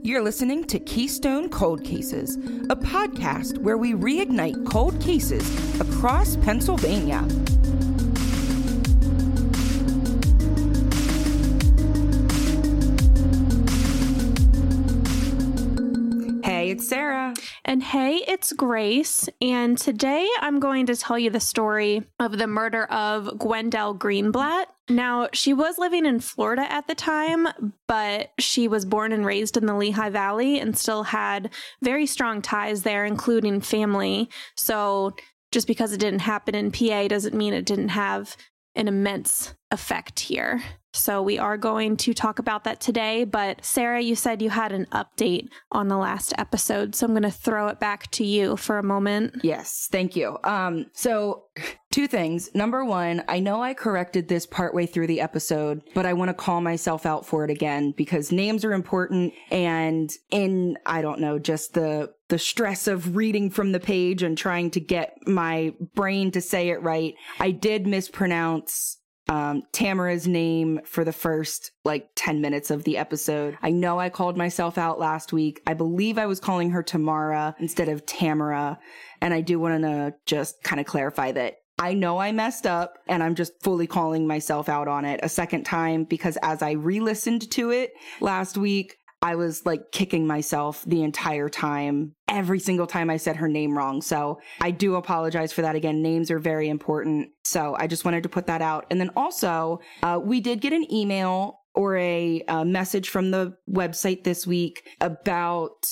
You're listening to Keystone Cold Cases, a podcast where we reignite cold cases across Pennsylvania. Hey, it's Sarah. And hey, it's Grace. And today I'm going to tell you the story of the murder of Gwendell Greenblatt. Now, she was living in Florida at the time, but she was born and raised in the Lehigh Valley and still had very strong ties there, including family. So just because it didn't happen in PA doesn't mean it didn't have an immense effect here. So we are going to talk about that today. But Sarah, you said you had an update on the last episode. So I'm going to throw it back to you for a moment. Yes, thank you. Um, so two things. Number one, I know I corrected this partway through the episode, but I want to call myself out for it again because names are important. And in, I don't know, just the, the stress of reading from the page and trying to get my brain to say it right, I did mispronounce um, Tamara's name for the first like 10 minutes of the episode. I know I called myself out last week. I believe I was calling her Tamara instead of Tamara. And I do want to just kind of clarify that I know I messed up and I'm just fully calling myself out on it a second time because as I re listened to it last week, I was like kicking myself the entire time, every single time I said her name wrong. So I do apologize for that again. Names are very important. So I just wanted to put that out. And then also, uh, we did get an email or a, a message from the website this week about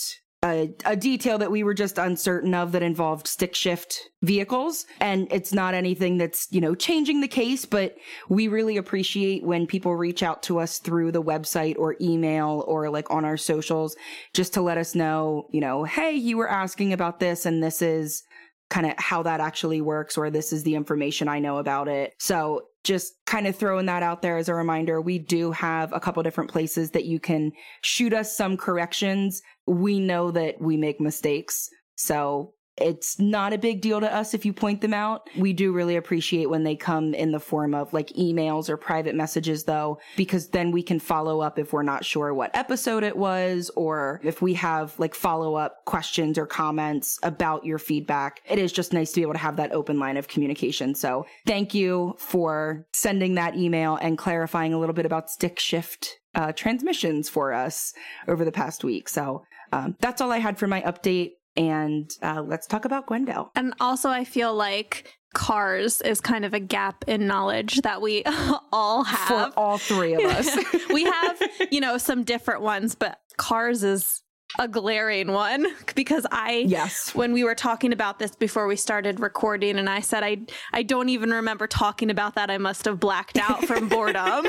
a, a, detail that we were just uncertain of that involved stick shift vehicles. And it's not anything that's, you know, changing the case, but we really appreciate when people reach out to us through the website or email or like on our socials just to let us know, you know, hey, you were asking about this and this is kind of how that actually works or this is the information I know about it. So just kind of throwing that out there as a reminder, we do have a couple different places that you can shoot us some corrections. We know that we make mistakes. So it's not a big deal to us if you point them out. We do really appreciate when they come in the form of like emails or private messages though, because then we can follow up if we're not sure what episode it was or if we have like follow up questions or comments about your feedback. It is just nice to be able to have that open line of communication. So thank you for sending that email and clarifying a little bit about stick shift uh, transmissions for us over the past week. So um, that's all I had for my update and uh, let's talk about Gwendell. And also, I feel like cars is kind of a gap in knowledge that we all have. For all three of us. we have, you know, some different ones, but cars is a glaring one because I yes when we were talking about this before we started recording and I said I I don't even remember talking about that I must have blacked out from boredom.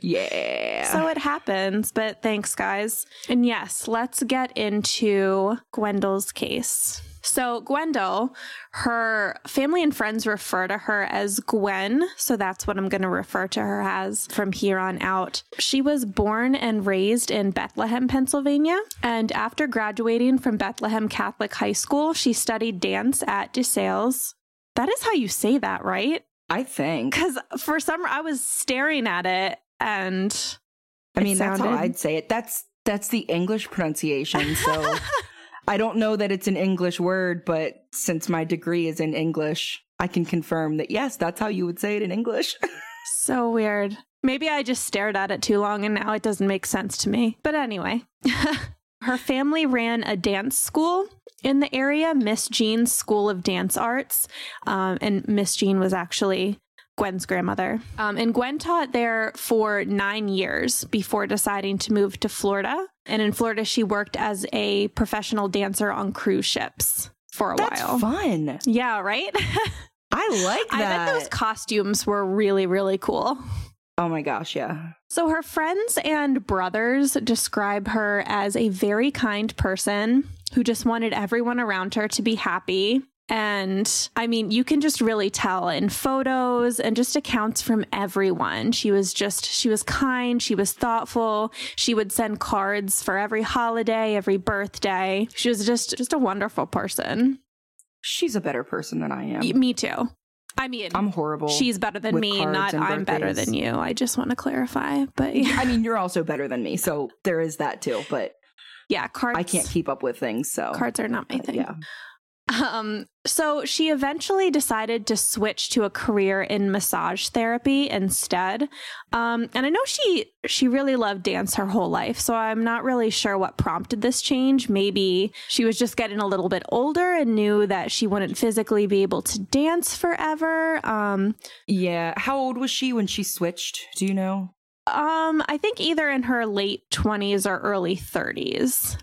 Yeah. So it happens, but thanks, guys. And yes, let's get into Gwendell's case. So, Gwendell, her family and friends refer to her as Gwen. So, that's what I'm going to refer to her as from here on out. She was born and raised in Bethlehem, Pennsylvania. And after graduating from Bethlehem Catholic High School, she studied dance at DeSales. That is how you say that, right? I think. Because for some, I was staring at it and. I mean, that's how I'd say it. That's that's the English pronunciation. So I don't know that it's an English word, but since my degree is in English, I can confirm that yes, that's how you would say it in English. so weird. Maybe I just stared at it too long and now it doesn't make sense to me. But anyway, her family ran a dance school in the area, Miss Jean's School of Dance Arts. Um, and Miss Jean was actually Gwen's grandmother. Um, and Gwen taught there for nine years before deciding to move to Florida. And in Florida, she worked as a professional dancer on cruise ships for a That's while. Fun. Yeah, right? I like that. I bet those costumes were really, really cool. Oh my gosh, yeah. So her friends and brothers describe her as a very kind person who just wanted everyone around her to be happy. And I mean, you can just really tell in photos and just accounts from everyone. She was just, she was kind, she was thoughtful. She would send cards for every holiday, every birthday. She was just, just a wonderful person. She's a better person than I am. Me too. I mean, I'm horrible. she's better than me, not I'm better than you. I just want to clarify. But yeah, I mean, you're also better than me, so there is that too. But yeah cards. I can't keep up with things, so Cards are not my uh, thing. Yeah. Um, so she eventually decided to switch to a career in massage therapy instead. Um, and I know she she really loved dance her whole life, so I'm not really sure what prompted this change. Maybe she was just getting a little bit older and knew that she wouldn't physically be able to dance forever. Um, Yeah. How old was she when she switched? Do you know? um, I think either in her late 20s or early 30s.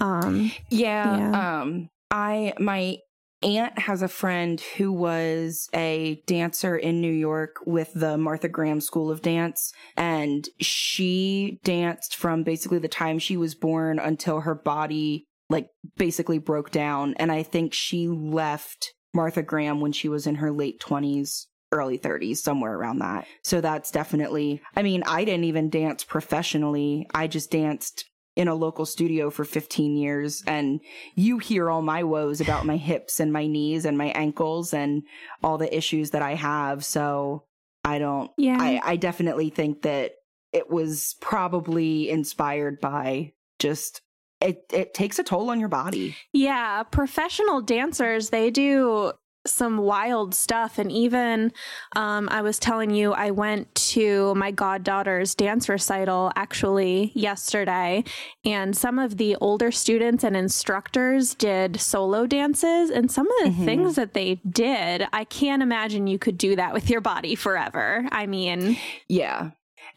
Um, Yeah. Yeah. Um, I my aunt has a friend who was a dancer in New York with the Martha Graham School of Dance, and she danced from basically the time she was born until her body like basically broke down. And I think she left Martha Graham when she was in her late twenties. Early 30s, somewhere around that. So that's definitely, I mean, I didn't even dance professionally. I just danced in a local studio for 15 years and you hear all my woes about my hips and my knees and my ankles and all the issues that I have. So I don't, yeah. I, I definitely think that it was probably inspired by just, it, it takes a toll on your body. Yeah, professional dancers, they do some wild stuff. And even um, I was telling you, I went to my goddaughter's dance recital actually yesterday, and some of the older students and instructors did solo dances. And some of the Mhm. things that they did, I can't imagine you could do that with your body forever. I mean, Yeah.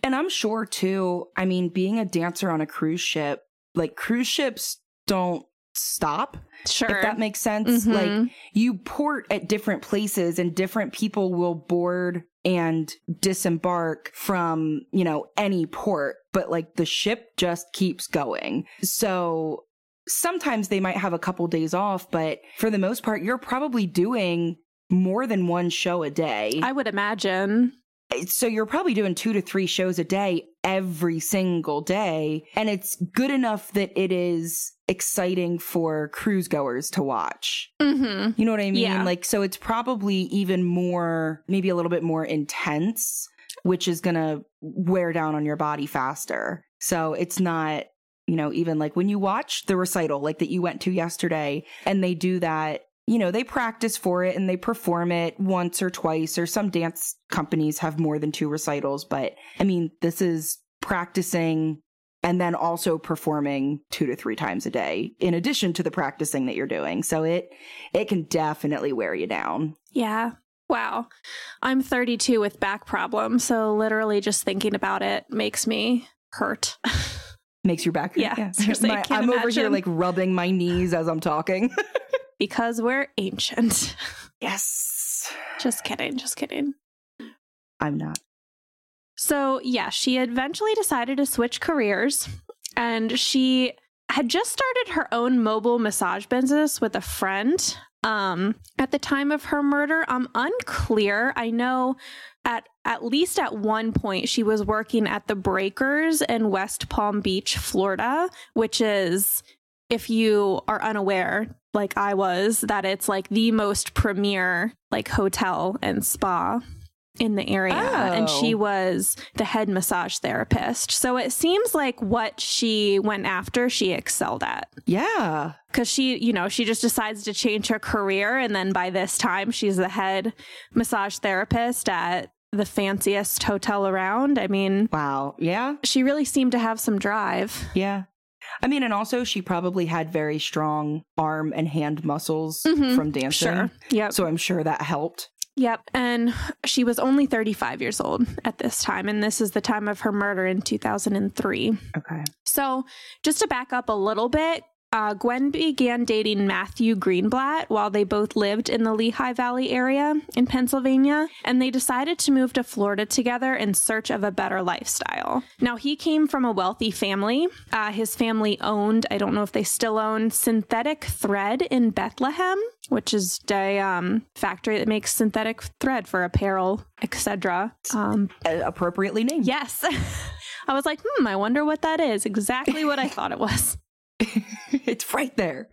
And I'm sure too, I mean, being a dancer on a cruise ship, like cruise ships don't stop, sure. if that makes sense. Like, Mhm. you port at different places and different people will board and disembark from, you know, any port, but like the ship just keeps going. So sometimes they might have a couple days off, but for the most part, you're probably doing more than one show a day. I would imagine. so you're probably doing two to three shows a day every single day. And it's good enough that it is exciting for cruise goers to watch. hmm You know what I mean? Yeah. Like, so it's probably even more, maybe a little bit more intense, which is going to wear down on your body faster. So it's not, you know, even like when you watch the recital, like that you went to yesterday, and they do that, you know, they practice for it and they perform it once or twice, or some dance companies have more than two recitals. But I mean, this is practicing and then also performing two to three times a day in addition to the practicing that you're doing. So it it can definitely wear you down. Yeah. Wow. I'm 32 with back problems, so literally just thinking about it makes me hurt. Makes your back hurt. Yeah, seriously, I My- I'm over here like rubbing my knees as I'm talking. because we're ancient. yes. just kidding, just kidding. I'm not. So, yeah, she eventually decided to switch careers and she had just started her own mobile massage business with a friend. Um, at the time of her murder, I'm unclear. I know at at least at one point she was working at the Breakers in West Palm Beach, Florida, which is if you are unaware, like I was, that it's like the most premier like hotel and spa in the area and Oh. she was the head massage therapist. So it seems like what she went after she excelled at Yeah. cuz she, you know, she just decides to change her career and then by this time she's the head massage therapist at the fanciest hotel around. I mean, Wow. Yeah. she really seemed to have some drive. Yeah. I mean, and also she probably had very strong arm and hand muscles Mhm. from dancing. Sure. Yep. So I'm sure that helped. Yep. And she was only 35 years old at this time. And this is the time of her murder in 2003. Okay. So, just to back up a little bit, uh, Gwen began dating Matthew Greenblatt while they both lived in the Lehigh Valley area in Pennsylvania, and they decided to move to Florida together in search of a better lifestyle. Now, he came from a wealthy family. Uh, his family owned, I don't know if they still own, Synthetic Thread in Bethlehem, which is a um, factory that makes synthetic thread for apparel, etc. Um, appropriately named. yes. I was like, hmm, I wonder what that is. Exactly what I thought it was. it It's right there.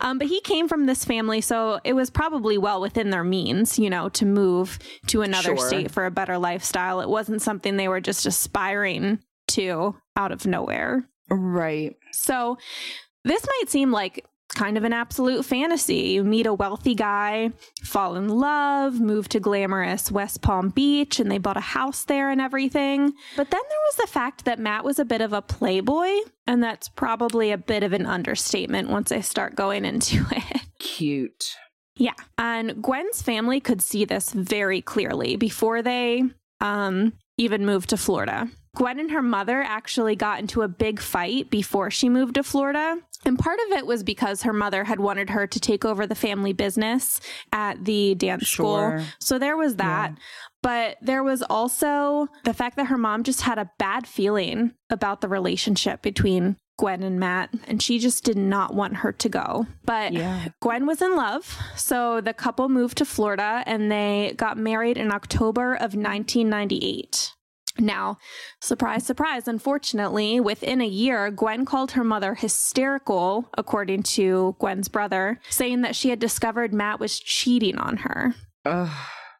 Um, but he came from this family, so it was probably well within their means, you know, to move to another Sure. state for a better lifestyle. It wasn't something they were just aspiring to out of nowhere. Right. So this might seem like kind of an absolute fantasy. You meet a wealthy guy, fall in love, move to glamorous West Palm Beach, and they bought a house there and everything. But then there was the fact that Matt was a bit of a playboy, and that's probably a bit of an understatement once I start going into it. Cute. Yeah. And Gwen's family could see this very clearly before they um, even moved to Florida. Gwen and her mother actually got into a big fight before she moved to Florida. And part of it was because her mother had wanted her to take over the family business at the dance Sure. school. So there was that. Yeah. But there was also the fact that her mom just had a bad feeling about the relationship between Gwen and Matt, and she just did not want her to go. But Yeah. Gwen was in love, so the couple moved to Florida and they got married in October of 1998. Now, surprise, surprise, unfortunately, within a year, Gwen called her mother hysterical, according to Gwen's brother, saying that she had discovered Matt was cheating on her. Ugh.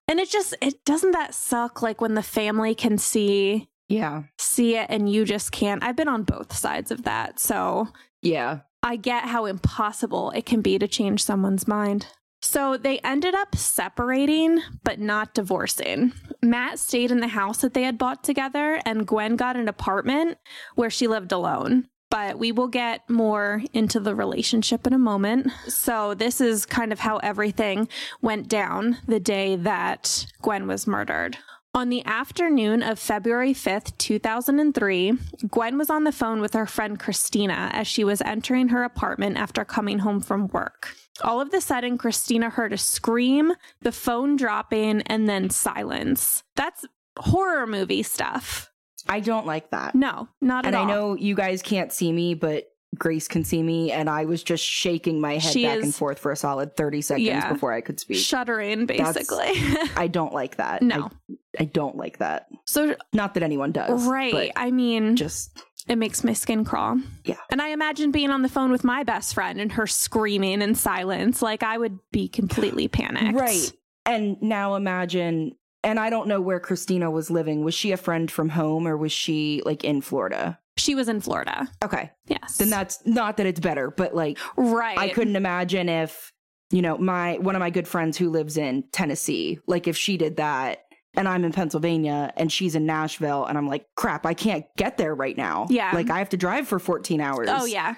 And it just it doesn't that suck like when the family can see Yeah. see it and you just can't. I've been on both sides of that. So, Yeah. I get how impossible it can be to change someone's mind. So they ended up separating, but not divorcing. Matt stayed in the house that they had bought together, and Gwen got an apartment where she lived alone. But we will get more into the relationship in a moment. So, this is kind of how everything went down the day that Gwen was murdered. On the afternoon of February 5th, 2003, Gwen was on the phone with her friend Christina as she was entering her apartment after coming home from work. All of the sudden, Christina heard a scream, the phone dropping, and then silence. That's horror movie stuff. I don't like that. No, not and at all. And I know you guys can't see me, but Grace can see me, and I was just shaking my head She back and forth for a solid 30 seconds Yeah. before I could speak. Shuddering, basically. I don't like that. no. I, I don't like that. So, Not that anyone does. right. but I mean, just It makes my skin crawl. Yeah. And I imagine being on the phone with my best friend and her screaming in silence. Like I would be completely panicked. Right. And now imagine, and I don't know where Christina was living. Was she a friend from home or was she like in Florida? She was in Florida. Okay. Yes. Then that's not that it's better, but like right. I couldn't imagine if, you know, my one of my good friends who lives in Tennessee, like if she did that and I'm in Pennsylvania and she's in Nashville and I'm like, crap, I can't get there right now. Yeah. Like I have to drive for 14 hours. Oh yeah.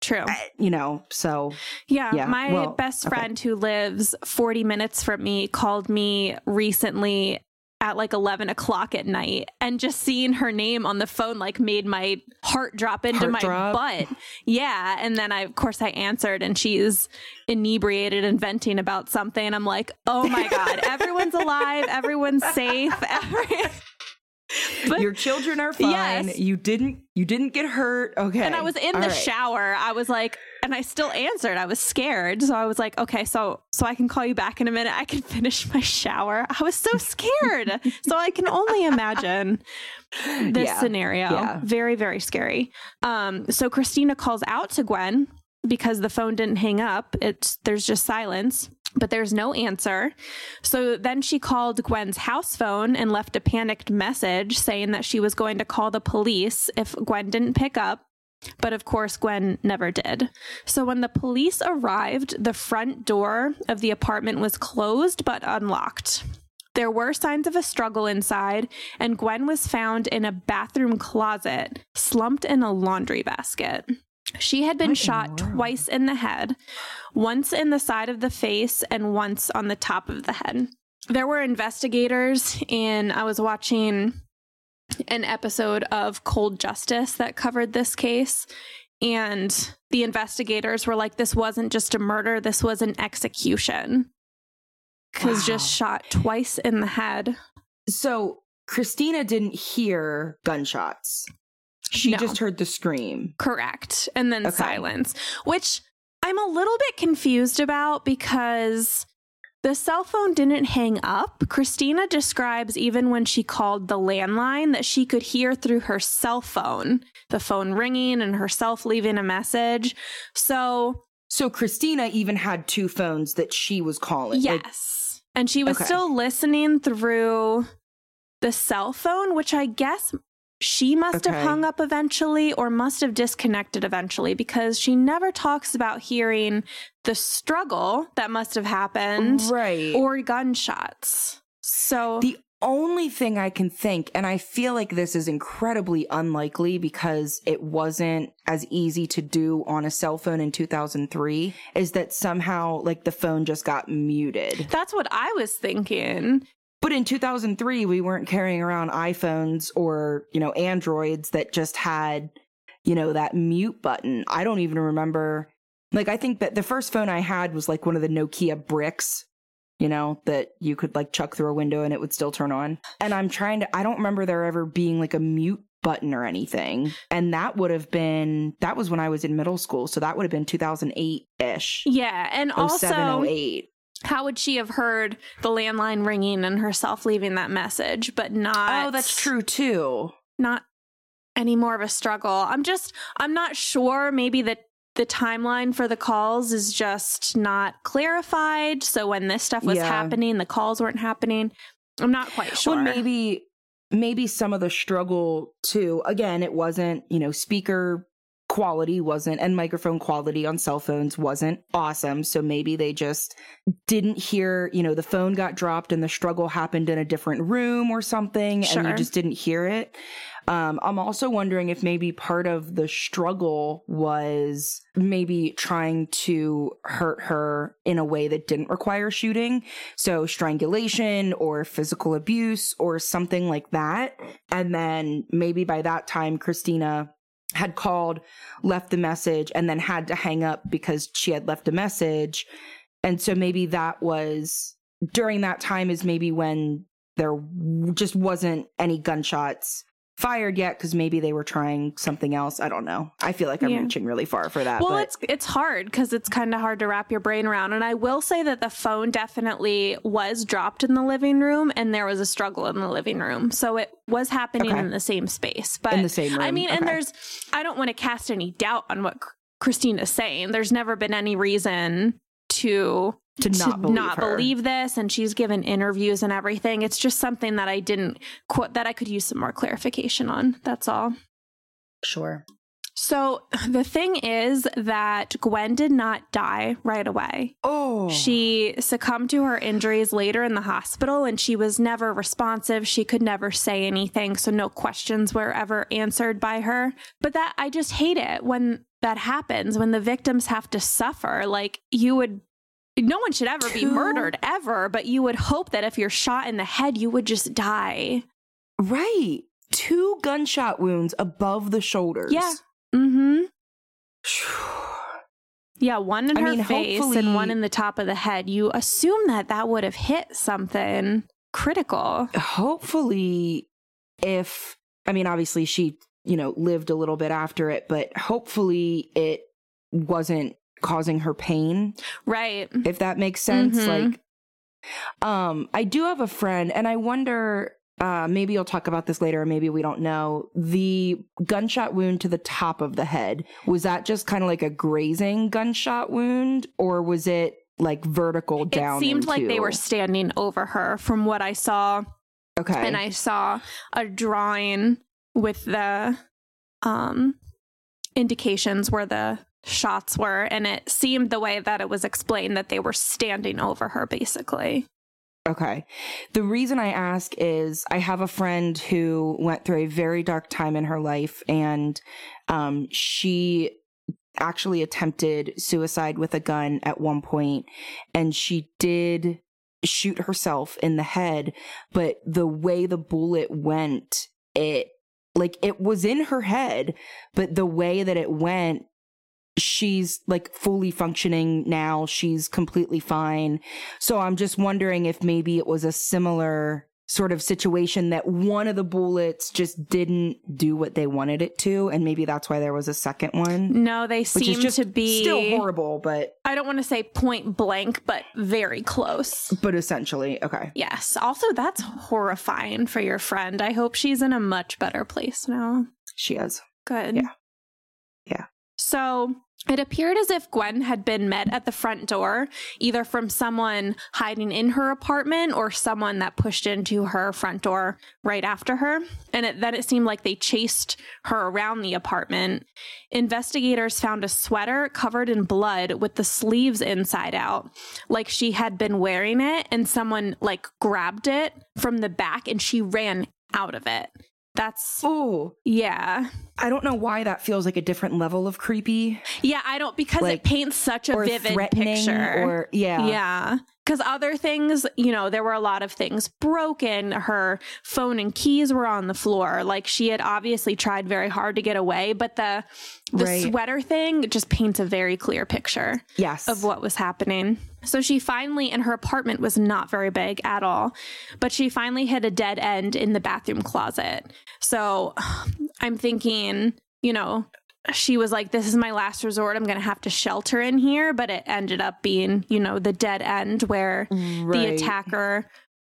True. I- you know, so Yeah, Yeah, my well, best okay. friend who lives 40 minutes from me called me recently at like 11 o'clock at night and just seeing her name on the phone like made my heart drop into Heart my drop. butt yeah and then i of course i answered and she's inebriated and venting about something i'm like oh my god everyone's alive everyone's safe every- But- your children are fine. Yes. You didn't you didn't get hurt. Okay. And I was in All the right. shower. I was like, and I still answered. I was scared. So I was like, okay, so so I can call you back in a minute. I can finish my shower. I was so scared. so I can only imagine this Yeah. scenario. Yeah. Very, very scary. Um, so Christina calls out to Gwen because the phone didn't hang up. It's there's just silence. But there's no answer. So then she called Gwen's house phone and left a panicked message saying that she was going to call the police if Gwen didn't pick up. But of course, Gwen never did. So when the police arrived, the front door of the apartment was closed but unlocked. There were signs of a struggle inside, and Gwen was found in a bathroom closet, slumped in a laundry basket. She had been What shot world? twice in the head, once in the side of the face and once on the top of the head. There were investigators, and I was watching an episode of Cold Justice that covered this case. And the investigators were like, this wasn't just a murder, this was an execution. Because Wow. just shot twice in the head. So Christina didn't hear gunshots. She No. just heard the scream. Correct. And then Okay. silence, which I'm a little bit confused about because The cell phone didn't hang up. Christina describes even when she called the landline that she could hear through her cell phone, the phone ringing and herself leaving a message. So, So Christina even had two phones that she was calling. Like, yes. and she was Okay. still listening through the cell phone, which I guess she must Okay. have hung up eventually or must have disconnected eventually because she never talks about hearing the struggle that must have happened right. or gunshots. So The only thing I can think, and I feel like this is incredibly unlikely because it wasn't as easy to do on a cell phone in 2003, is that somehow like the phone just got muted. that's what I was thinking. But in 2003, we weren't carrying around iPhones or, you know, Androids that just had, you know, that mute button. I don't even remember. Like, I think that the first phone I had was like one of the Nokia bricks, you know, that you could like chuck through a window and it would still turn on. And I'm trying to, I don't remember there ever being like a mute button or anything. And that would have been, that was when I was in middle school. So that would have been 2008 ish. Yeah, and 07, also 08. How would she have heard the landline ringing and herself leaving that message but not Oh, that's true too. not any more of a struggle. I'm just I'm not sure maybe that the timeline for the calls is just not clarified. So when this stuff was Yeah. happening, the calls weren't happening. I'm not quite sure. Well, maybe maybe some of the struggle too. Again, it wasn't you know speaker quality wasn't and microphone quality on cell phones wasn't awesome. So maybe they just didn't hear you know the phone got dropped and the struggle happened in a different room or something and you just didn't hear it. Um, i'm also wondering if maybe part of the struggle was maybe trying to hurt her in a way that didn't require shooting. So strangulation or physical abuse or something like that. And then maybe by that time, Christina had called, left the message, and then had to hang up because she had left a message. And so maybe that was during that time is maybe when there just wasn't any gunshots fired yet because maybe they were trying something else. I don't know. I feel like I'm Yeah. reaching really far for that. well, but it's it's hard because it's kind of hard to wrap your brain around. And I will say that the phone definitely was dropped in the living room, and there was a struggle in the living room. So it was happening Okay. in the same space. But in the same room. I mean, and there's, I don't want to cast any doubt on what Chr- Christina's saying. There's never been any reason to to not believe not her. believe this, and she's given interviews and everything. It's just something that I didn't quote that I could use some more clarification on. That's all. Sure. So the thing is that Gwen did not die right away. Oh, She succumbed to her injuries later in the hospital and she was never responsive. She could never say anything, so no questions were ever answered by her. But that I just hate it when that happens, when the victims have to suffer. Like you would no one should ever be murdered ever, but you would hope that if you're shot in the head, you would just die. Right. Two gunshot wounds above the shoulders. Yeah. Mm-hmm. Yeah, one in I her mean, face and one in the top of the head. You assume that that would have hit something critical. hopefully, if, I mean, obviously she, you know, lived a little bit after it, but hopefully it wasn't causing her pain, Right. if that makes sense. Mhm. Like, um, I do have a friend, and I wonder, uh, maybe you'll talk about this later, or maybe we don't know. The gunshot wound to the top of the head, was that just kind of like a grazing gunshot wound, or was it like vertical down? It seemed like they were standing over her from what I saw. okay. And I saw a drawing with the um indications where the shots were and it seemed the way that it was explained that they were standing over her basically. Okay. The reason I ask is I have a friend who went through a very dark time in her life and um, she actually attempted suicide with a gun at one point and she did shoot herself in the head but the way the bullet went it like it was in her head but the way that it went she's like fully functioning now she's completely fine so I'm just wondering if maybe it was a similar sort of situation that one of the bullets just didn't do what they wanted it to, and maybe that's why there was a second one. No, they seem to be still horrible, but I don't want to say point blank, but very close. but essentially okay. Yes. Also, that's horrifying for your friend. I hope she's in a much better place now. She is. Good. Yeah. Yeah. So it appeared as if Gwen had been met at the front door, either from someone hiding in her apartment or someone that pushed into her front door right after her. And it, then it seemed like they chased her around the apartment. Investigators found a sweater covered in blood with the sleeves inside out, like she had been wearing it, and someone like grabbed it from the back and she ran out of it. That's, Oh, yeah. I don't know why that feels like a different level of creepy Yeah, I don't because Like, it paints such a vivid picture. or yeah. yeah. Because other things, you know, there were a lot of things broken. Her phone and keys were on the floor. Like she had obviously tried very hard to get away, but the the Right. sweater thing just paints a very clear picture Yes. of what was happening. So she finally, and her apartment was not very big at all, but she finally hit a dead end in the bathroom closet. So I'm thinking, you know, she was like, this is my last resort. I'm going to have to shelter in here. But it ended up being, you know, the dead end where the attacker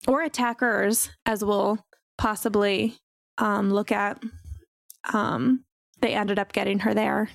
or attackers, as we'll possibly um, look at, um, they ended up getting her there.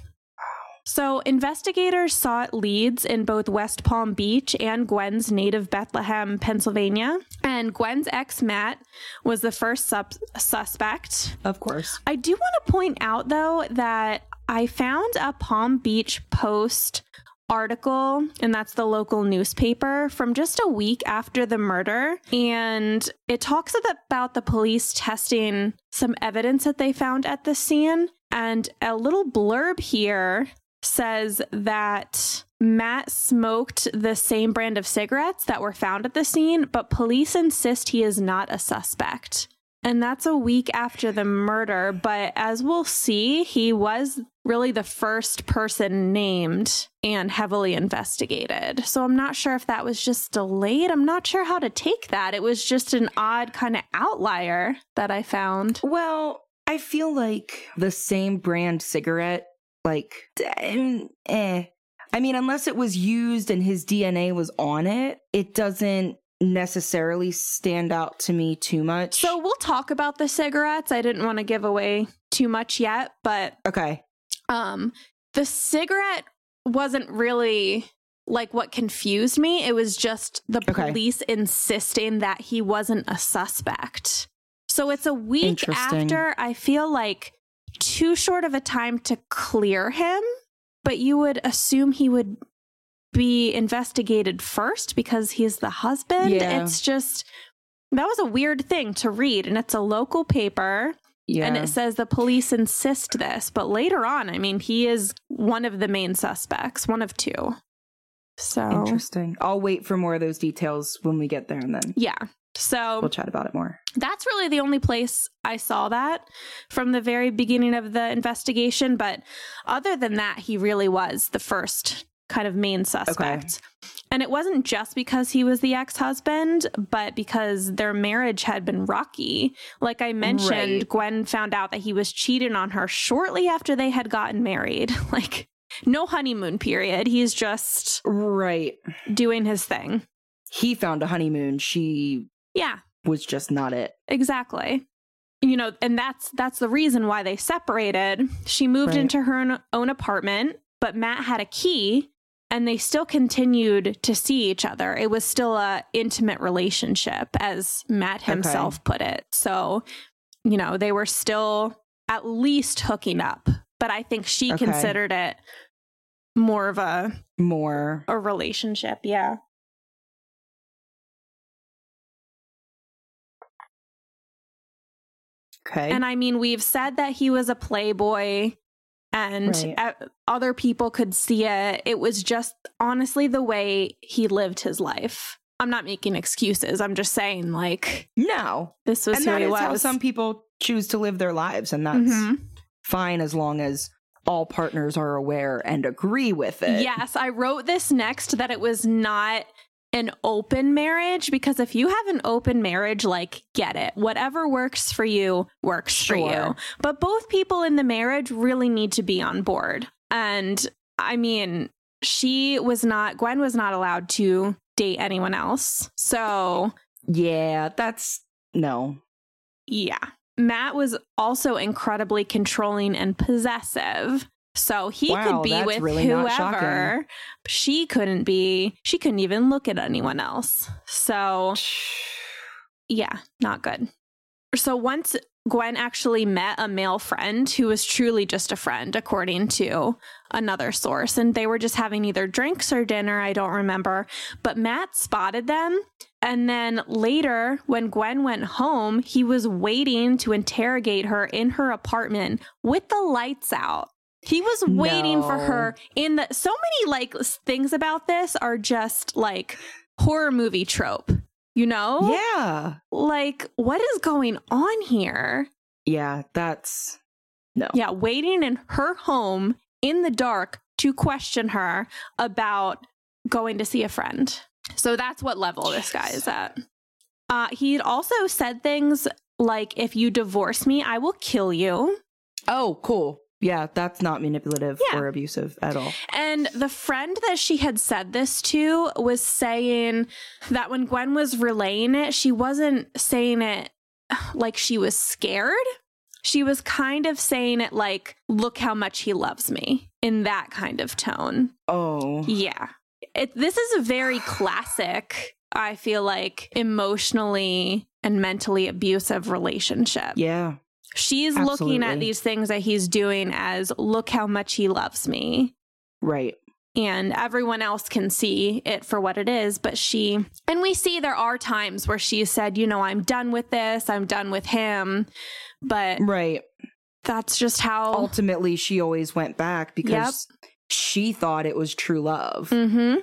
So, investigators sought leads in both West Palm Beach and Gwen's native Bethlehem, Pennsylvania. And Gwen's ex, Matt, was the first sub- suspect. Of course. I do want to point out, though, that I found a Palm Beach Post article, and that's the local newspaper from just a week after the murder. And it talks about the police testing some evidence that they found at the scene. And a little blurb here says that Matt smoked the same brand of cigarettes that were found at the scene, but police insist he is not a suspect. And that's a week after the murder. But as we'll see, he was really the first person named and heavily investigated. So I'm not sure if that was just delayed. I'm not sure how to take that. It was just an odd kind of outlier that I found. Well, I feel like the same brand cigarette, like, eh. I mean, unless it was used and his DNA was on it, it doesn't necessarily stand out to me too much. So we'll talk about the cigarettes. I didn't want to give away too much yet, but okay. um the cigarette wasn't really like what confused me. It was just the Okay. police insisting that he wasn't a suspect. So it's a week after I feel like too short of a time to clear him, but you would assume he would be investigated first because he's the husband. Yeah. It's just that was a weird thing to read and it's a local paper Yeah. and it says the police insist this, but later on, I mean, he is one of the main suspects, one of two. So, Interesting. I'll wait for more of those details when we get there and then yeah. So we'll chat about it more. that's really the only place I saw that from the very beginning of the investigation. But other than that, he really was the first kind of main suspect. And it wasn't just because he was the ex husband, but because their marriage had been rocky. Like I mentioned, Right. Gwen found out that he was cheating on her shortly after they had gotten married. Like, no honeymoon period. He's just Right. doing his thing. He found a honeymoon. She Yeah. was just not it. Exactly. You know, and that's that's the reason why they separated. She moved Right. into her own, apartment, but Matt had a key and they still continued to see each other. It was still a intimate relationship as Matt himself put it. So, you know, they were still at least hooking up, but I think she Okay. considered it more of a More. a relationship, yeah. Okay. And I mean, we've said that he was a playboy and Right. other people could see it. It was just honestly the way he lived his life. I'm not making excuses. I'm just saying, like, no. this was and who that he is was. how some people choose to live their lives. And that's Mhm. fine as long as all partners are aware and agree with it. Yes, I wrote this next that it was not an open marriage because if you have an open marriage, like, get it. Whatever works for you works Sure. for you. But both people in the marriage really need to be on board. And I mean, she was not, Gwen was not allowed to date anyone else. So, Yeah, that's no. yeah. Matt was also incredibly controlling and possessive. So he Wow, could be with really whoever. She couldn't be. She couldn't even look at anyone else. So yeah, not good. So once Gwen actually met a male friend who was truly just a friend, according to another source, and they were just having either drinks or dinner, I don't remember. But Matt spotted them. And then later, when Gwen went home, he was waiting to interrogate her in her apartment with the lights out. He was waiting for her in the so many like things about this are just like horror movie trope. You know? Yeah. Like, what is going on here? Yeah, that's no. Yeah, waiting in her home in the dark to question her about going to see a friend. So that's what level this guy is at. Uh, he'd also said things like, if you divorce me, I will kill you. Oh, cool. Yeah, that's not manipulative Yeah. or abusive at all. And the friend that she had said this to was saying that when Gwen was relaying it, she wasn't saying it like she was scared. She was kind of saying it like, look how much he loves me in that kind of tone. Oh. Yeah. It, this is a very classic, I feel like, emotionally and mentally abusive relationship. Yeah. She's looking at these things that he's doing as, look how much he loves me Right. and everyone else can see it for what it is. But she, and we see there are times where she said, you know, I'm done with this, I'm done with him. But Right. that's just how. Ultimately, she always went back because she thought it was true love. Mm-hmm.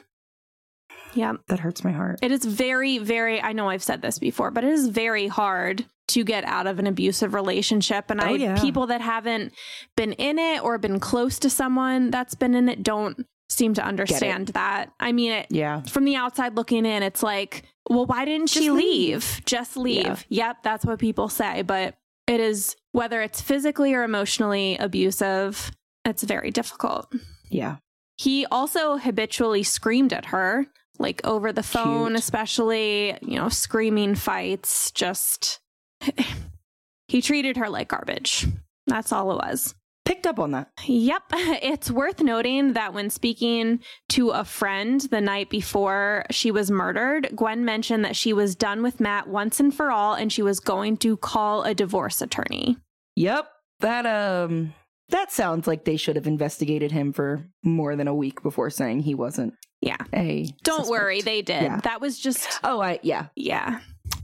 Yep. That hurts my heart. It is very, very, I know I've said this before, but it is very hard to get out of an abusive relationship. And Oh, I, yeah. people that haven't been in it or been close to someone that's been in it don't seem to understand that. I mean, it, Yeah. from the outside looking in, it's like, well, why didn't she leave? leave. Just leave. Yeah. Yep, that's what people say. But it is, whether it's physically or emotionally abusive, it's very difficult. Yeah. He also habitually screamed at her, like over the phone, Cute. especially, you know, screaming fights. Just, he treated her like garbage. That's all it was. Picked up on that. Yep. It's worth noting that when speaking to a friend the night before she was murdered, Gwen mentioned that she was done with Matt once and for all and she was going to call a divorce attorney. Yep. That um that sounds like they should have investigated him for more than a week before saying he wasn't Yeah. a Don't suspect. worry, they did. Yeah. That was just Oh, I yeah. Yeah.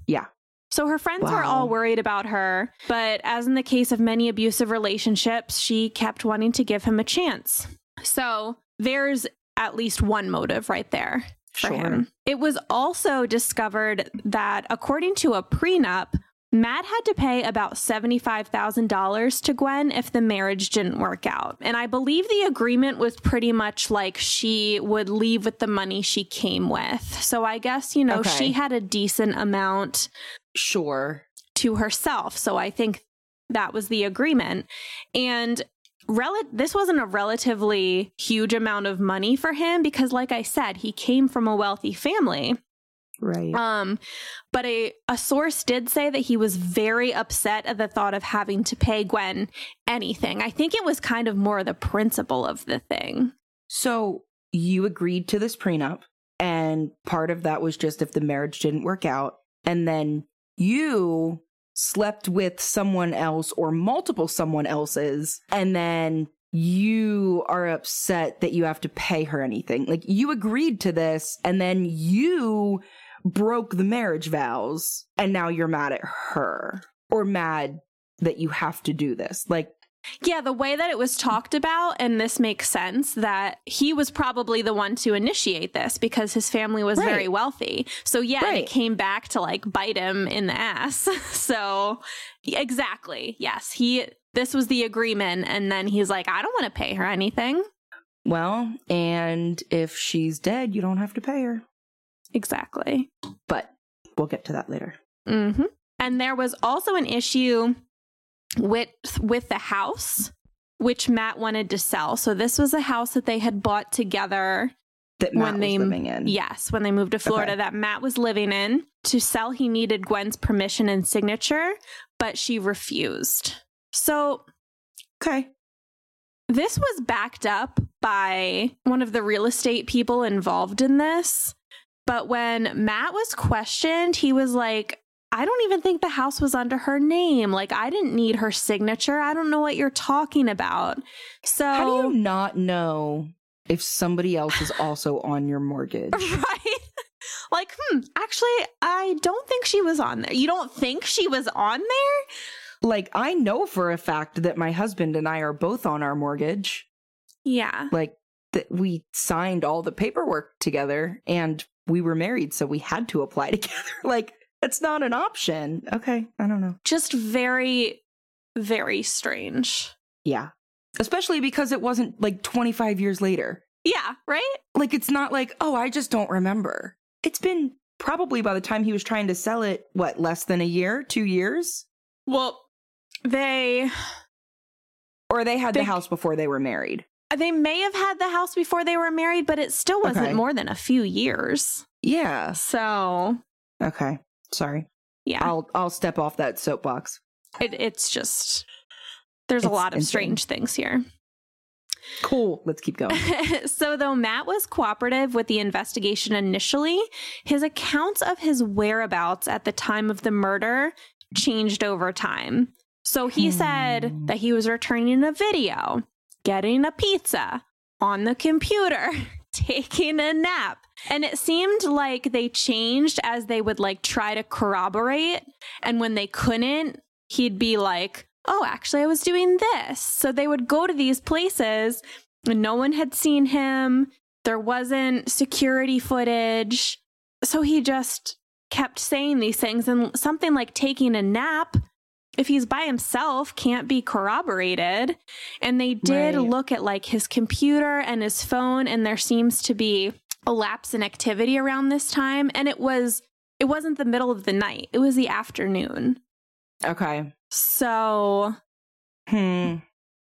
Yeah. So her friends were all worried about her, but as in the case of many abusive relationships, she kept wanting to give him a chance. So there's at least one motive right there for Sure. him. It was also discovered that according to a prenup, Matt had to pay about $75,000 to Gwen if the marriage didn't work out. And I believe the agreement was pretty much like she would leave with the money she came with. So I guess, you know, Okay. she had a decent amount Sure. to herself. So I think that was the agreement. And rel- this wasn't a relatively huge amount of money for him because like I said, he came from a wealthy family. Right. Um, but a, a source did say that he was very upset at the thought of having to pay Gwen anything. I think it was kind of more the principle of the thing. So you agreed to this prenup, and part of that was just if the marriage didn't work out, and then you slept with someone else or multiple someone else's, and then you are upset that you have to pay her anything. Like you agreed to this, and then you broke the marriage vows, and now you're mad at her or mad that you have to do this. Like, Yeah, the way that it was talked about, and this makes sense that he was probably the one to initiate this because his family was very wealthy. So, yeah, Right. it came back to like bite him in the ass. so, exactly. Yes, he, this was the agreement. And then he's like, I don't want to pay her anything. well, and if she's dead, you don't have to pay her. Exactly. But we'll get to that later. hmm And there was also an issue with with the house, which Matt wanted to sell. So this was a house that they had bought together. That Matt When was living in. Yes, when they moved to Florida, Okay. that Matt was living in. To sell, he needed Gwen's permission and signature, but she refused. So Okay. this was backed up by one of the real estate people involved in this. But when Matt was questioned, he was like, I don't even think the house was under her name. Like, I didn't need her signature. I don't know what you're talking about. So, How do you not know if somebody else is also on your mortgage? right? like, hmm, actually, I don't think she was on there. You don't think she was on there? like, I know for a fact that my husband and I are both on our mortgage. Yeah. Like, that we signed all the paperwork together and we were married, so we had to apply together. like, it's not an option. Okay. I don't know. Just very, very strange. Yeah. Especially because it wasn't like 25 years later. Yeah, right? Like, it's not like, oh, I just don't remember. It's been probably by the time he was trying to sell it, what, less than a year, two years? Well, they Or they had They- the house before they were married. they may have had the house before they were married, but it still wasn't Okay. more than a few years. Yeah. So, Okay. Sorry. yeah, I'll I'll step off that soapbox. it, it's just there's a lot of insane. strange things here. Cool. Let's keep going. so, though Matt was cooperative with the investigation initially, his accounts of his whereabouts at the time of the murder changed over time. So, he said Hmm. that he was returning a video, getting a pizza on the computer, taking a nap. And it seemed like they changed as they would like try to corroborate. And when they couldn't, he'd be like, oh, actually, I was doing this. So they would go to these places and no one had seen him. There wasn't security footage. So he just kept saying these things. And something like taking a nap, if he's by himself, can't be corroborated. And they did Right. look at like his computer and his phone, and there seems to be a lapse in activity around this time. And it was. It wasn't the middle of the night. It was the afternoon. Okay. So Hmm.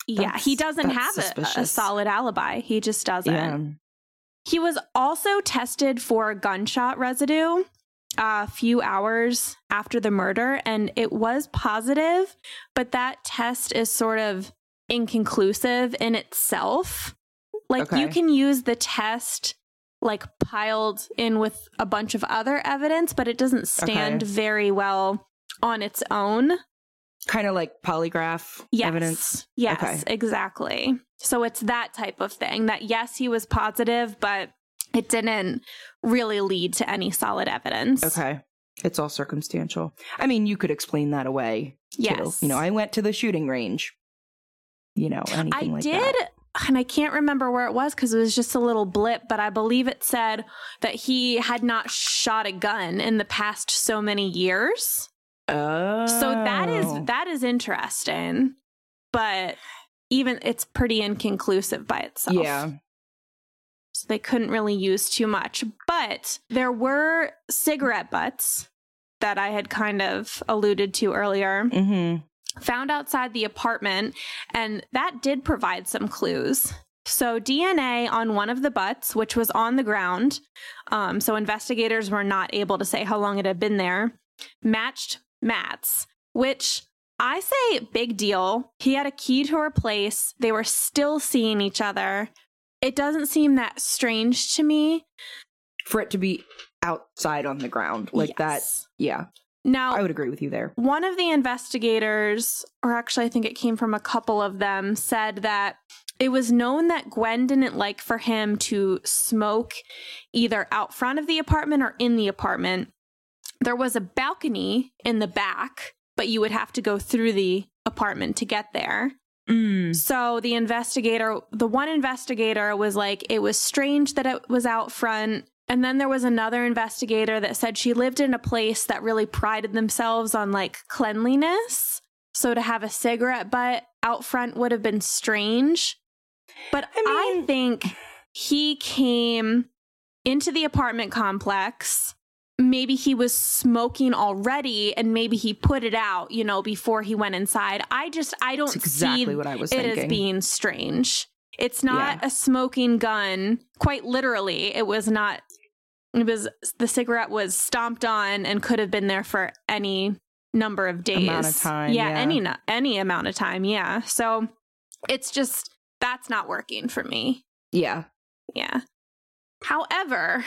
yeah, That's- he doesn't have a, a solid alibi. He just doesn't. Yeah. He was also tested for gunshot residue a few hours after the murder, and it was positive, but that test is sort of inconclusive in itself. Like, you can use the test like piled in with a bunch of other evidence, but it doesn't stand Okay. very well on its own. Kind of like polygraph Yes. evidence. Yes, Okay. exactly. So it's that type of thing that, yes, he was positive, but it didn't really lead to any solid evidence. Okay. It's all circumstantial. I mean, you could explain that away. too. Yes. You know, I went to the shooting range. You know, anything I like did, that. and I can't remember where it was because it was just a little blip, but I believe it said that he had not shot a gun in the past so many years. Oh. So that is oh. that is interesting, but even it's pretty inconclusive by itself. Yeah. So they couldn't really use too much. But there were cigarette butts that I had kind of alluded to earlier, Mm-hmm. found outside the apartment, and that did provide some clues. So, DNA on one of the butts, which was on the ground, um, so investigators were not able to say how long it had been there, matched Matt's, which I say big deal. He had a key to her place. They were still seeing each other. It doesn't seem that strange to me. For it to be outside on the ground like that. Yeah. Now, I would agree with you there. one of the investigators, or actually, I think it came from a couple of them, said that it was known that Gwen didn't like for him to smoke either out front of the apartment or in the apartment. There was a balcony in the back, but you would have to go through the apartment to get there. Mm. So the investigator, the one investigator was like, it was strange that it was out front. And then there was another investigator that said she lived in a place that really prided themselves on like cleanliness. So to have a cigarette butt out front would have been strange. But I I, think he came into the apartment complex. Maybe he was smoking already and maybe he put it out, you know, before he went inside. I just, I don't That's exactly see what I was it thinking. as being strange. It's not Yeah. a smoking gun. Quite literally, it was not. It was the cigarette was stomped on and could have been there for any number of days, Amount of time, Yeah, yeah. any any amount of time. Yeah. So it's just that's not working for me. yeah. Yeah. However,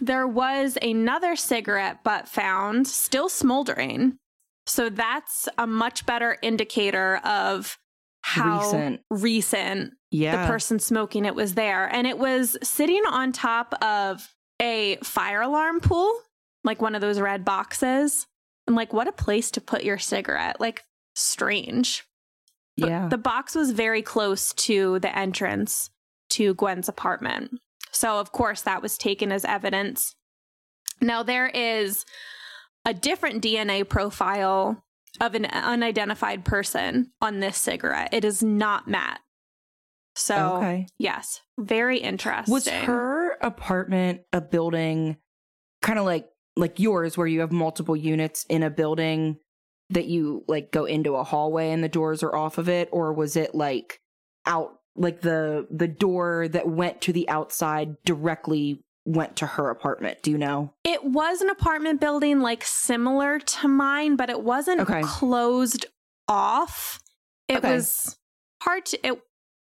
there was another cigarette butt found still smoldering. So that's a much better indicator of how Recent. recent Yeah. the person smoking it was there. And it was sitting on top of a fire alarm pool, like one of those red boxes. And like, what a place to put your cigarette. Like, strange. But yeah. The box was very close to the entrance to Gwen's apartment. So, of course, that was taken as evidence. Now, there is a different DNA profile of an unidentified person on this cigarette. It is not Matt. So, okay. yes, very interesting. Was her apartment a building kind of like like yours where you have multiple units in a building that you like go into a hallway and the doors are off of it or was it like out like the the door that went to the outside directly went to her apartment do you know It was an apartment building like similar to mine, but it wasn't Okay. closed off. It Okay. was hard to it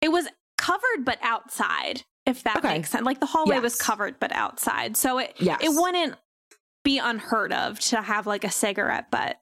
it was covered but outside, if that Okay. makes sense. Like the hallway was covered but outside. So it yes it wouldn't be unheard of to have like a cigarette butt.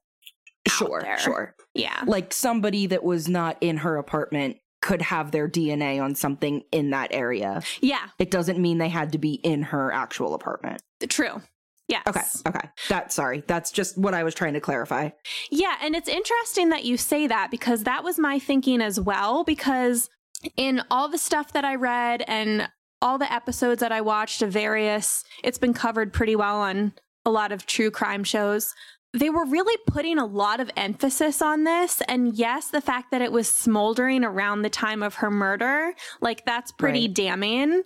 sure there. sure Yeah. like somebody that was not in her apartment could have their dna on something in that area Yeah. it doesn't mean they had to be in her actual apartment True. Yes. Okay. Okay. That sorry. That's just what I was trying to clarify. Yeah, and it's interesting that you say that because that was my thinking as well. Because in all the stuff that I read and all the episodes that I watched of various, it's been covered pretty well on a lot of true crime shows. They were really putting a lot of emphasis on this. And yes, the fact that it was smoldering around the time of her murder, like that's pretty Right. damning.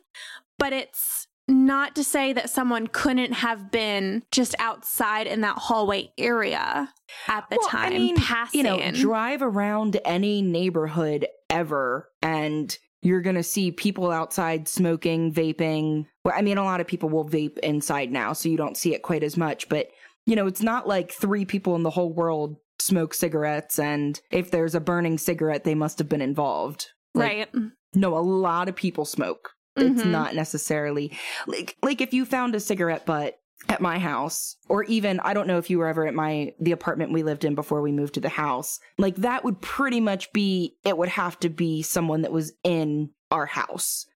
But it's not to say that someone couldn't have been just outside in that hallway area at the Well, time I mean, passing. You know, drive around any neighborhood ever and you're going to see people outside smoking, vaping. Well, I mean, a lot of people will vape inside now, so you don't see it quite as much, but you know, it's not like three people in the whole world smoke cigarettes and if there's a burning cigarette, they must have been involved. Like, right. No, a lot of people smoke. It's Mhm. not necessarily like like if you found a cigarette butt at my house or even I don't know if you were ever at my the apartment we lived in before we moved to the house. Like that would pretty much be it would have to be someone that was in our house.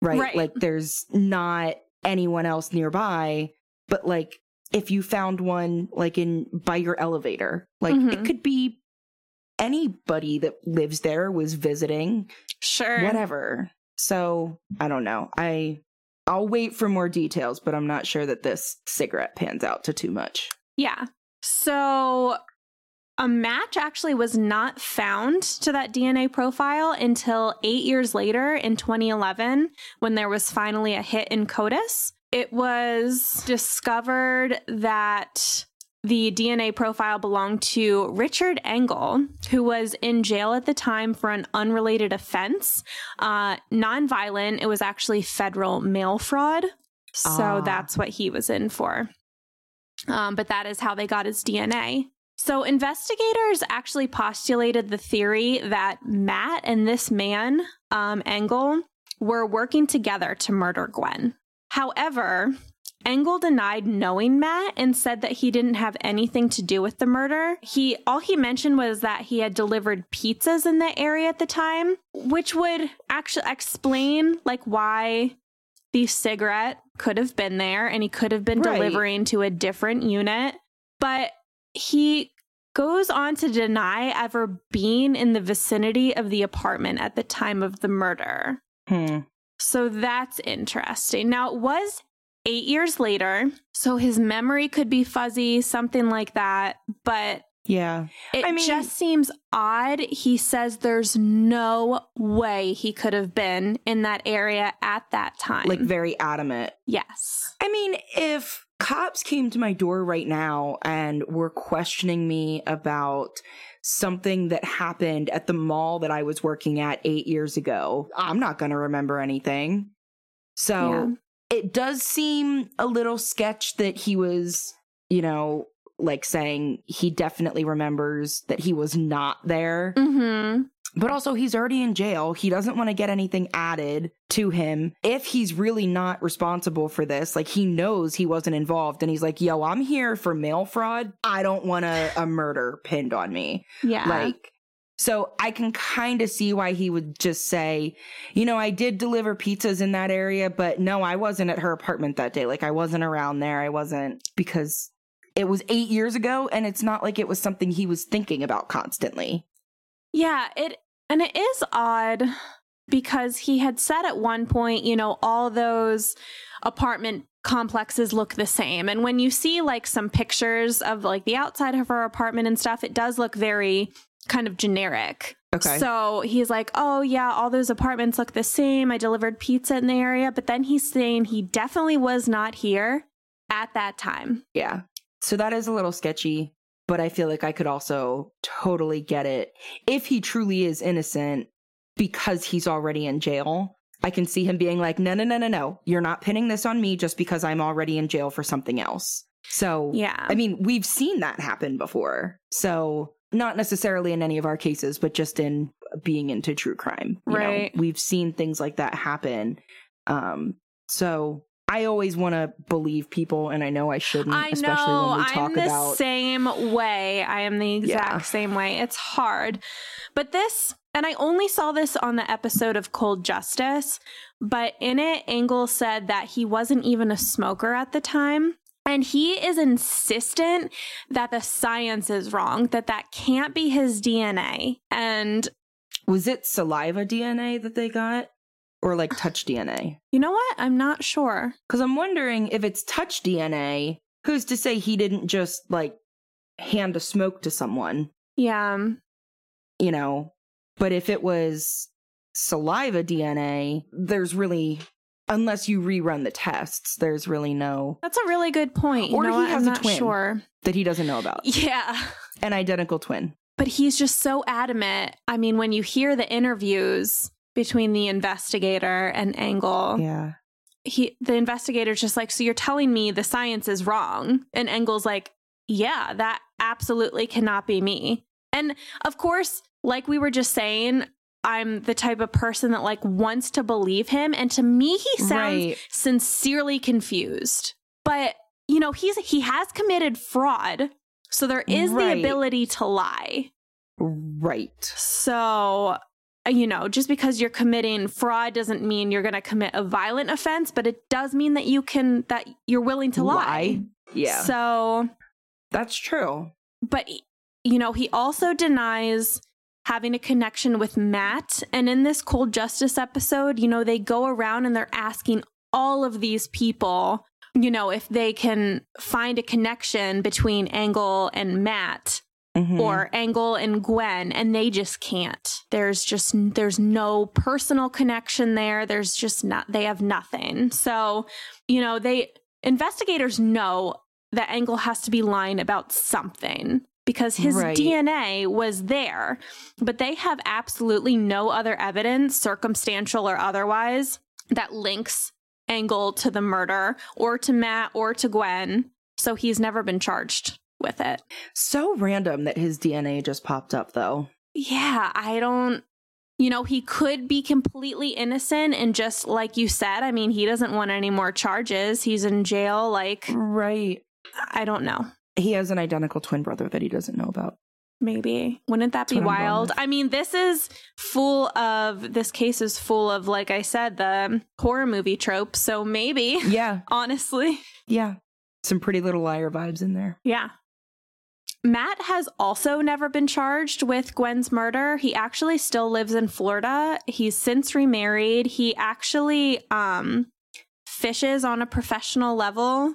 Right? Right. Like there's not anyone else nearby, but like if you found one like in by your elevator, like it Mhm. could be anybody that lives there was visiting Sure. whatever. So I don't know. I I'll wait for more details, but I'm not sure that this cigarette pans out to too much. Yeah. So a match actually was not found to that DNA profile until eight years later in 2011 when there was finally a hit in CODIS. It was discovered that the DNA profile belonged to Richard Engel, who was in jail at the time for an unrelated offense. Uh, nonviolent, it was actually federal mail fraud. So Ah. that's what he was in for. Um, but that is how they got his DNA. So investigators actually postulated the theory that Matt and this man, um, Engel, were working together to murder Gwen. However, Engel denied knowing Matt and said that he didn't have anything to do with the murder. He all he mentioned was that he had delivered pizzas in the area at the time, which would actually explain like why the cigarette could have been there and he could have been Right. delivering to a different unit. But he goes on to deny ever being in the vicinity of the apartment at the time of the murder. Hmm. So that's interesting. Now, it was eight years later, so his memory could be fuzzy, something like that. But Yeah. It I mean- just seems odd. He says there's no way he could have been in that area at that time. Like very adamant. yes. I mean, if cops came to my door right now and were questioning me about something that happened at the mall that I was working at eight years ago, I'm not going to remember anything. So it does seem a little sketch that he was, you know, like saying he definitely remembers that he was not there. Mm-hmm. But also, he's already in jail. He doesn't want to get anything added to him. If he's really not responsible for this, like he knows he wasn't involved, and he's like, yo, I'm here for mail fraud. I don't want a, a murder pinned on me. Yeah. Like, so I can kind of see why he would just say, you know, I did deliver pizzas in that area, but no, I wasn't at her apartment that day. Like, I wasn't around there. I wasn't because it was eight years ago, and it's not like it was something he was thinking about constantly. Yeah, it and it is odd because he had said at one point, you know, all those apartment complexes look the same. And when you see like some pictures of like the outside of her apartment and stuff, it does look very kind of generic. Okay. So he's like, "Oh yeah, all those apartments look the same. I delivered pizza in the area." But then he's saying he definitely was not here at that time. Yeah. So that is a little sketchy, but I feel like I could also totally get it. If he truly is innocent because he's already in jail, I can see him being like, no, no, no, no, no. You're not pinning this on me just because I'm already in jail for something else. So, Yeah. I mean, we've seen that happen before. So, not necessarily in any of our cases, but just in being into true crime. you know? Right. We've seen things like that happen. Um, so I always want to believe people, and I know I shouldn't, I especially know. when we I'm the about. same way. I am the exact Yeah. same way. It's hard. But this, and I only saw this on the episode of Cold Justice, but in it, Engel said that he wasn't even a smoker at the time. And he is insistent that the science is wrong, that that can't be his DNA. And Was it saliva DNA that they got, or like touch DNA? you know what? I'm not sure. Because I'm wondering if it's touch DNA. Who's to say he didn't just like hand a smoke to someone? Yeah. you know, but if it was saliva DNA, there's really, unless you rerun the tests, there's really no That's a really good point. You Or know he has I'm a twin. sure. that he doesn't know about. Yeah. An identical twin. But he's just so adamant. I mean, when you hear the interviews between the investigator and Engel, Yeah. he the investigator's just like, "So you're telling me the science is wrong?" And Engel's like, "Yeah, that absolutely cannot be me." And of course, like we were just saying, I'm the type of person that like wants to believe him, and to me, he sounds Right. sincerely confused. But you know, he's he has committed fraud, so there is Right. the ability to lie. Right. So, Uh, you know, just because you're committing fraud doesn't mean you're going to commit a violent offense, but it does mean that you can that you're willing to lie. Yeah. So, that's true. but you know, he also denies having a connection with Matt. And in this cold justice episode, you know, they go around and they're asking all of these people, you know, if they can find a connection between Engel and Matt Mhm. or Engel and Gwen, and they just can't. There's just there's no personal connection there. There's just not they have nothing. So, you know, they investigators know that Engel has to be lying about something because his Right. DNA was there, but they have absolutely no other evidence, circumstantial or otherwise, that links Engel to the murder or to Matt or to Gwen. So he's never been charged with it. so random that his DNA just popped up, though. Yeah, I don't. You know, he could be completely innocent and just like you said, I mean, he doesn't want any more charges. He's in jail. Like, Right. I don't know. He has an identical twin brother that he doesn't know about. Maybe. Wouldn't that be That's what wild? I mean, this is full of, this case is full of, like I said, the horror movie trope. So maybe, Yeah. honestly. Yeah. Some pretty little liar vibes in there. Yeah. Matt has also never been charged with Gwen's murder. He actually still lives in Florida. He's since remarried. He actually um fishes on a professional level,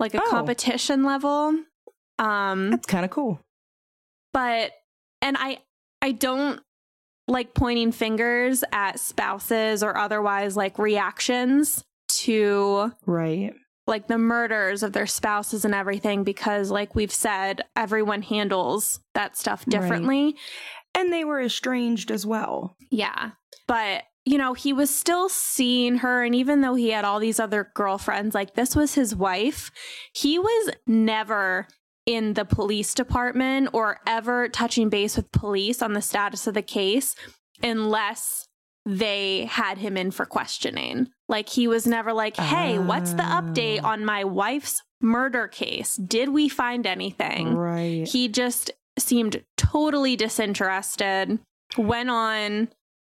like a Oh. competition level. Um That's kind of cool. but and I I don't like pointing fingers at spouses or otherwise like reactions to Right. Like the murders of their spouses and everything because like we've said everyone handles that stuff Right. differently. And they were estranged as well. Yeah. But, you know, he was still seeing her. And even though he had all these other girlfriends, like this was his wife, he was never in the police department or ever touching base with police on the status of the case unless they had him in for questioning. Like he was never like, hey, what's the update Ah. on my wife's murder case? Did we find anything? Right. he just seemed totally disinterested went on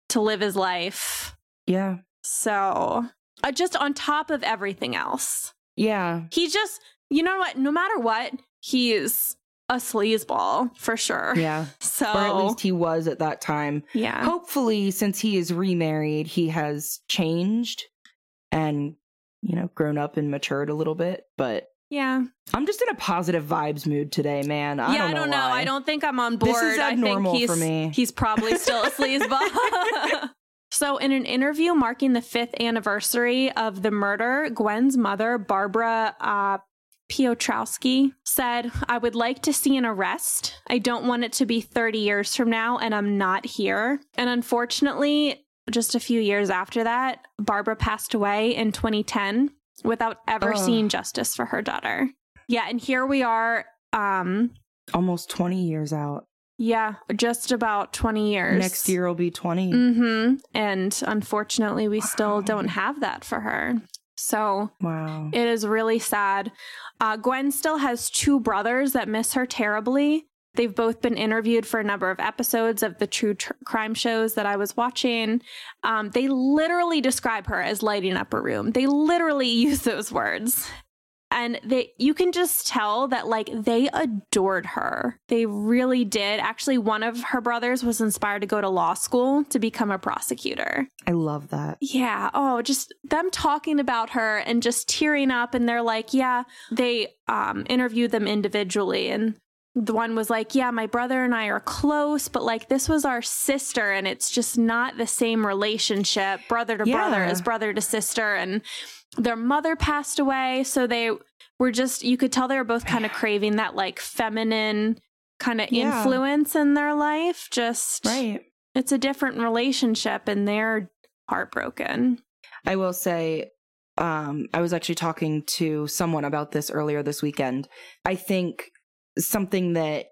to live his life yeah. so uh, just on top of everything else Yeah. he just you know what no matter what he's a sleazeball for sure Yeah. so Or at least he was at that time. yeah Hopefully, since he is remarried, he has changed and, you know, grown up and matured a little bit. But yeah I'm just in a positive vibes mood today, man. I yeah don't i don't know why. i don't think i'm on board This is abnormal i think for he's, me. he's probably still a sleazeball So, in an interview marking the fifth anniversary of the murder, Gwen's mother, Barbara uh, Piotrowski, said, I would like to see an arrest. I don't want it to be 30 years from now, and I'm not here. And unfortunately, just a few years after that, Barbara passed away in 2010 without ever Ugh. seeing justice for her daughter. Yeah, and here we are. Um, Almost 20 years out. yeah, just about 20 years. Next year will be 20. Mm-hmm. And unfortunately, we still don't have that for her. So Wow. it is really sad. Uh, Gwen still has two brothers that miss her terribly. They've both been interviewed for a number of episodes of the true tr- crime shows that I was watching. Um, they literally describe her as lighting up a room. They literally use those words. And they you can just tell that like they adored her. They really did. Actually, one of her brothers was inspired to go to law school to become a prosecutor. I love that. Yeah. Oh, just them talking about her and just tearing up. And they're like, yeah, they um, interviewed them individually. And the one was like, yeah, my brother and I are close, but like this was our sister. And it's just not the same relationship, brother to brother as brother to sister. And their mother passed away. So they were just, you could tell they were both kind of craving that like feminine kind of Yeah. influence in their life. Just, Right. it's a different relationship and they're heartbroken. I will say, um, I was actually talking to someone about this earlier this weekend. I think something that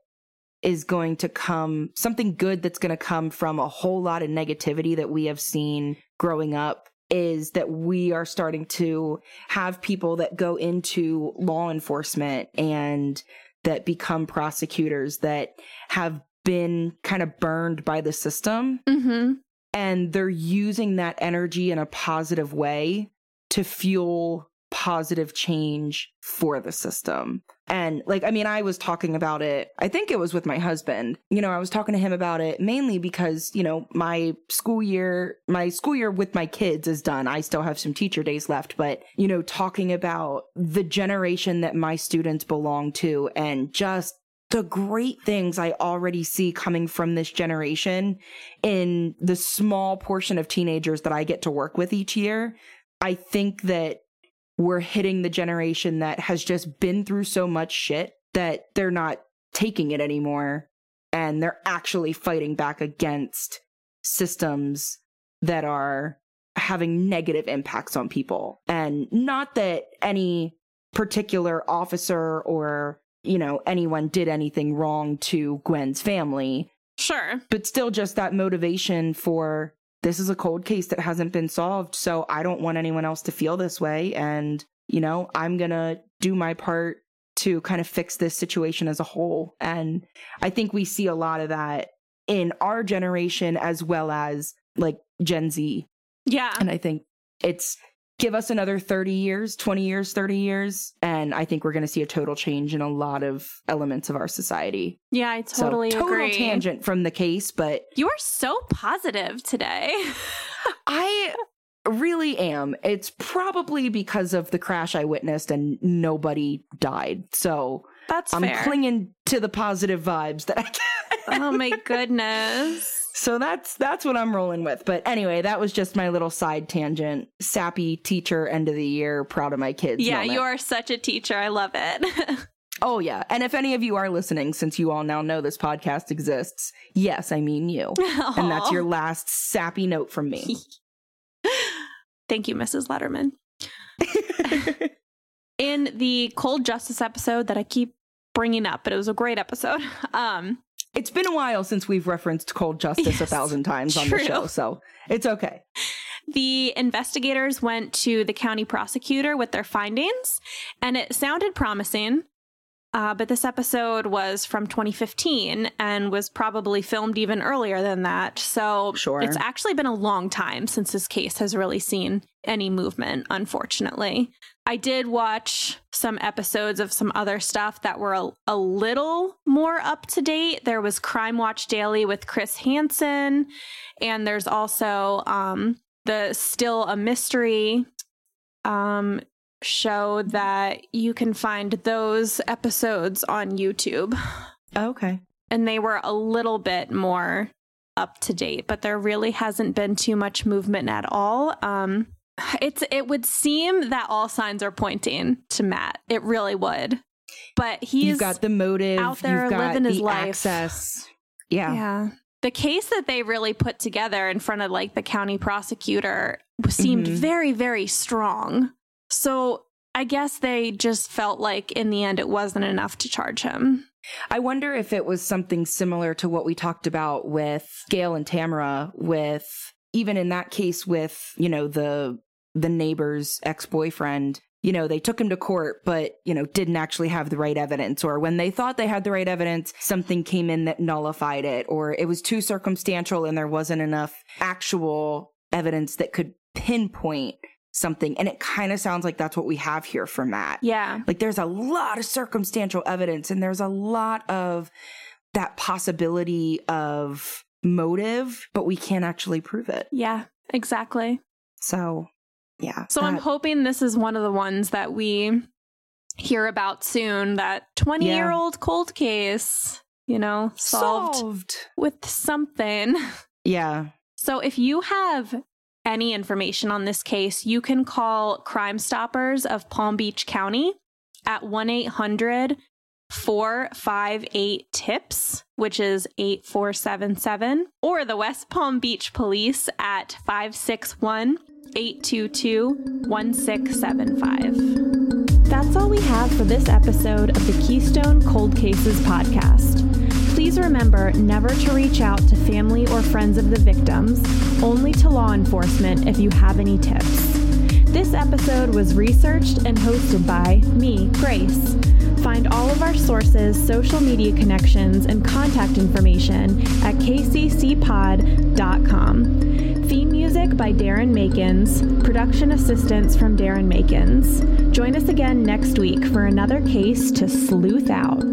is going to come, something good that's going to come from a whole lot of negativity that we have seen growing up is that we are starting to have people that go into law enforcement and that become prosecutors that have been kind of burned by the system Mm-hmm. and they're using that energy in a positive way to fuel positive change for the system. And like, I mean, I was talking about it, I think it was with my husband. You know, I was talking to him about it mainly because, you know, my school year, my school year with my kids is done. I still have some teacher days left, but, you know, talking about the generation that my students belong to and just the great things I already see coming from this generation in the small portion of teenagers that I get to work with each year, I think that we're hitting the generation that has just been through so much shit that they're not taking it anymore and they're actually fighting back against systems that are having negative impacts on people. And not that any particular officer or, you know, anyone did anything wrong to Gwen's family, Sure. but still just that motivation for this is a cold case that hasn't been solved so i don't want anyone else to feel this way and you know i'm gonna do my part to kind of fix this situation as a whole and i think we see a lot of that in our generation as well as like gen z Yeah. and i think it's give us another 30 years 20 years 30 years and i think we're going to see a total change in a lot of elements of our society Yeah, I totally so total agree. tangent from the case but You are so positive today. I really am. It's probably because of the crash I witnessed and nobody died. So That's I'm fair. clinging to the positive vibes that I can. oh my goodness. So that's that's what I'm rolling with. But anyway, that was just my little side tangent. Sappy teacher end of the year, proud of my kids. Yeah, moment. you are such a teacher. I love it. Oh yeah. And if any of you are listening, since you all now know this podcast exists, yes, I mean you. And that's your last sappy note from me. Thank you, Mrs. Letterman. In the cold justice episode that I keep bringing up, but it was a great episode. Um, it's been a while since we've referenced cold justice Yes, a thousand times on true. the show, so it's okay. the investigators went to the county prosecutor with their findings, and it sounded promising. Uh, but this episode was from 2015 and was probably filmed even earlier than that. So Sure. it's actually been a long time since this case has really seen any movement, unfortunately. I did watch some episodes of some other stuff that were a, a little more up to date. There was Crime Watch Daily with Chris Hansen, and there's also um, the Still a Mystery um, show that you can find those episodes on YouTube. Okay. And they were a little bit more up to date, but there really hasn't been too much movement at all. Um, it's it would seem that all signs are pointing to Matt. It really would. But he's you've got the motive, out there you've got living his the life. access. Yeah. yeah. The case that they really put together in front of like the county prosecutor seemed Mhm. very, very strong. So I guess they just felt like in the end it wasn't enough to charge him. I wonder if it was something similar to what we talked about with Gail and Tamara with even in that case with, you know, the the neighbor's ex-boyfriend, you know, they took him to court but, you know, didn't actually have the right evidence or when they thought they had the right evidence, something came in that nullified it or it was too circumstantial and there wasn't enough actual evidence that could pinpoint something. And it kind of sounds like that's what we have here for Matt. Yeah. Like there's a lot of circumstantial evidence and there's a lot of that possibility of motive, but we can't actually prove it. Yeah, exactly. So, yeah. So I'm hoping this is one of the ones that we hear about soon that 20 year old cold case, you know, solved, solved. with something. Yeah. So if you have any information on this case, you can call Crime Stoppers of Palm Beach County at 1 800 458 TIPS, which is 8477, or the West Palm Beach Police at 561 822 1675. That's all we have for this episode of the Keystone Cold Cases podcast. Please remember never to reach out to family or friends of the victims, only to law enforcement if you have any tips. This episode was researched and hosted by me, Grace. Find all of our sources, social media connections, and contact information at kccpod.com. Theme music by Darren Makins, production assistance from Darren Makins. Join us again next week for another case to sleuth out.